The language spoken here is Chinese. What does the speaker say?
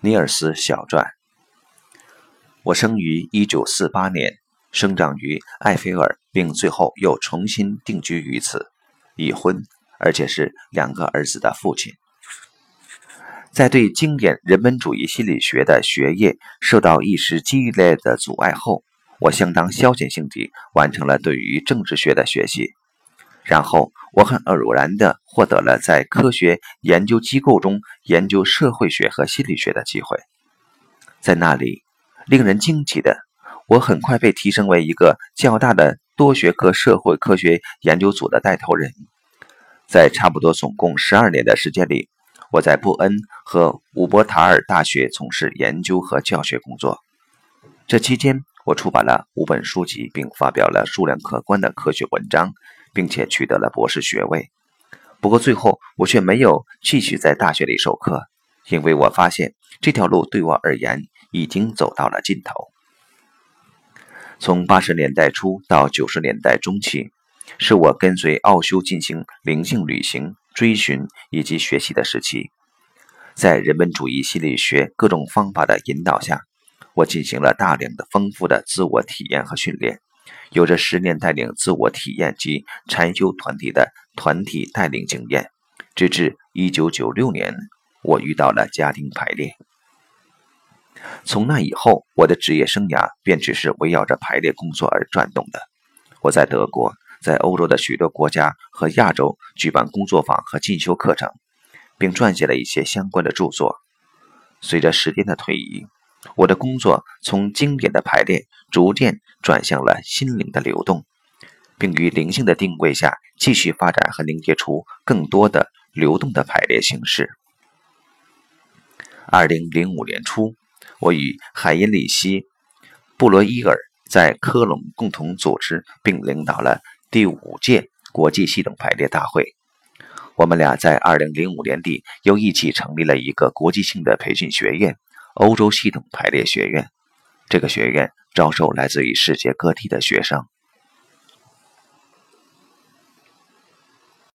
尼尔斯小传。我生于一九四八年，生长于埃菲尔，并最后又重新定居于此，已婚，而且是两个儿子的父亲。在对经典人本主义心理学的学业受到一时激烈的阻碍后，我相当消遣性地完成了对于政治学的学习。然后，我很偶然地获得了在科学研究机构中研究社会学和心理学的机会。在那里，令人惊奇的，我很快被提升为一个较大的多学科社会科学研究组的带头人。在差不多总共十二年的时间里，我在布恩和伍伯塔尔大学从事研究和教学工作。这期间，我出版了五本书籍，并发表了数量可观的科学文章。并且取得了博士学位，不过最后我却没有继续在大学里授课，因为我发现这条路对我而言已经走到了尽头。从八十年代初到九十年代中期，是我跟随奥修进行灵性旅行、追寻以及学习的时期。在人本主义心理学各种方法的引导下，我进行了大量的丰富的自我体验和训练。有着十年带领自我体验及禅修团体的团体带领经验，直至一九九六年，我遇到了家庭排列。从那以后，我的职业生涯便只是围绕着排列工作而转动的。我在德国，在欧洲的许多国家和亚洲举办工作坊和进修课程，并撰写了一些相关的著作。随着时间的推移，我的工作从经典的排列逐渐转向了心灵的流动，并于灵性的定位下继续发展和凝结出更多的流动的排列形式。二零零五年初，我与海因里希·布罗伊尔在科隆共同组织并领导了第五届国际系统排列大会。我们俩在二零零五年底又一起成立了一个国际性的培训学院。欧洲系统排列学院，这个学院招收来自于世界各地的学生。